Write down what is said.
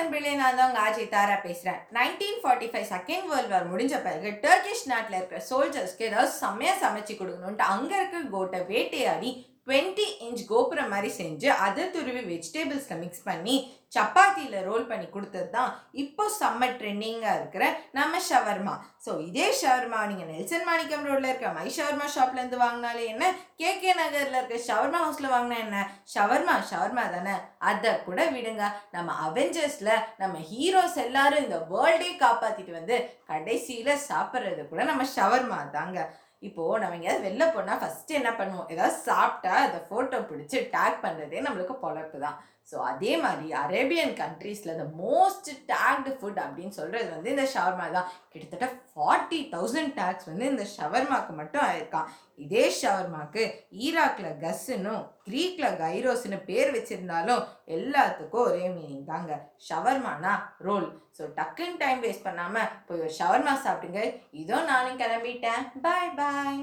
நண்பர்களே நான் தான் உங்கள் ஆஜி தாரா பேசுகிறேன் nineteen forty five second world war முடிஞ்ச பிறகு டர்கிஷ் நாட்டில் இருக்கிற சோல்ஜர்ஸ்க்கு ஏதாவது செம்மையாக சமைச்சு கொடுக்கணுன்ட்டு அங்கே இருக்கிற கோட்டை வேட்டையாடி டுவெண்ட்டி இன்ச் கோபுரம் மாதிரி செஞ்சு அதை துருவி வெஜிடேபிள்ஸில் மிக்ஸ் பண்ணி சப்பாத்தியில் ரோல் பண்ணி கொடுத்தது தான் இப்போ செம்ம ட்ரெண்டிங்காக இருக்கிற நம்ம ஷவர்மா. ஸோ இதே ஷவர்மா நீங்கள் நெல்சன் மாணிக்கம் ரோட்டில் இருக்க மை ஷவர்மா ஷாப்லேருந்து வாங்கினாலே என்ன? கேகே நகரில் இருக்க ஷவர்மா ஹவுஸில் வாங்கினா என்ன? ஷவர்மா ஷவர்மா தானே? அதை கூட விடுங்க. நம்ம அவெஞ்சர்ஸில் நம்ம ஹீரோஸ் எல்லாரும் இந்த வேர்ல்டே காப்பாற்றிட்டு வந்து கடைசியில் சாப்பிட்றது கூட நம்ம ஷவர்மா தாங்க. இப்போது நம்ம எங்கேயாவது வெளில போனால் ஃபஸ்ட்டு என்ன பண்ணுவோம்? ஏதாவது சாப்பிட்டா அதை ஃபோட்டோ பிடிச்சி டேக் பண்ணுறதே நம்மளுக்கு பொழப்பு தான் ஸோ அதே மாதிரி அரேபியன் கண்ட்ரீஸில் த மோஸ்ட் டேக்டு ஃபுட் அப்படின்னு சொல்கிறது வந்து இந்த ஷவர்மா தான். கிட்டத்தட்ட ஃபார்ட்டி தௌசண்ட் டேக்ஸ் வந்து இந்த ஷவர்மாக்கு மட்டும் ஆயிருக்கான். இதே ஷவர்மாக்கு ஈராக்கில் கஸ்ஸுன்னும் க்ரீக்கில் கைரோஸ்னு பேர் வச்சுருந்தாலும் எல்லாத்துக்கும் ஒரே மீனிங் தாங்க. ஷவர்மானா ரோல். ஸோ டக்குன்னு டைம் வேஸ்ட் பண்ணாமல் போய் ஒரு ஷவர்மா சாப்பிடுங்க. இதோ நானும் கிளம்பிட்டேன். பாய் பாய்